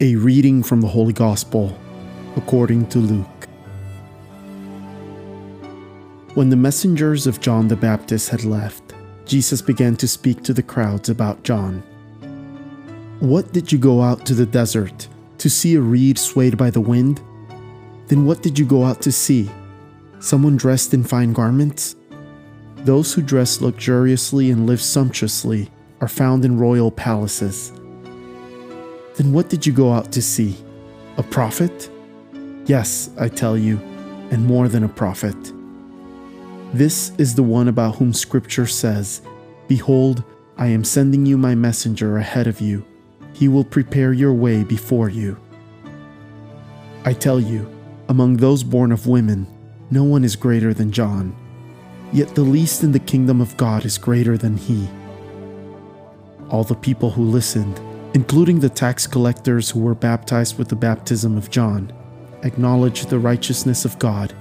A reading from the Holy Gospel according to Luke. When the messengers of John the Baptist had left, Jesus began to speak to the crowds about John. What did you go out to the desert to see a reed swayed by the wind? Then what did you go out to see? Someone dressed in fine garments? Those who dress luxuriously and live sumptuously are found in royal palaces. Then what did you go out to see? A prophet? Yes, I tell you, and more than a prophet. This is the one about whom Scripture says, Behold, I am sending you my messenger ahead of you. He will prepare your way before you. I tell you, among those born of women, no one is greater than John. Yet the least in the kingdom of God is greater than he. All the people who listened including the tax collectors who were baptized with the baptism of John, acknowledged the righteousness of God.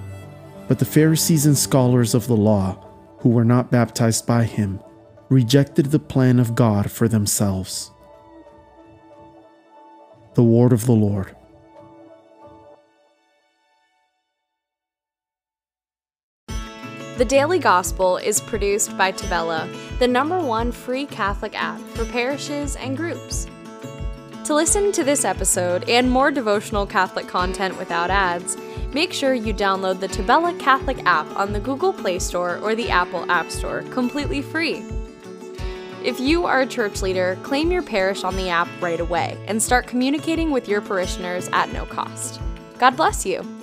But the Pharisees and scholars of the law, who were not baptized by him, rejected the plan of God for themselves. The Word of the Lord. The Daily Gospel is produced by Tabella, the number one free Catholic app for parishes and groups. To listen to this episode and more devotional Catholic content without ads, make sure you download the Tabella Catholic app on the Google Play Store or the Apple App Store completely free. If you are a church leader, claim your parish on the app right away and start communicating with your parishioners at no cost. God bless you.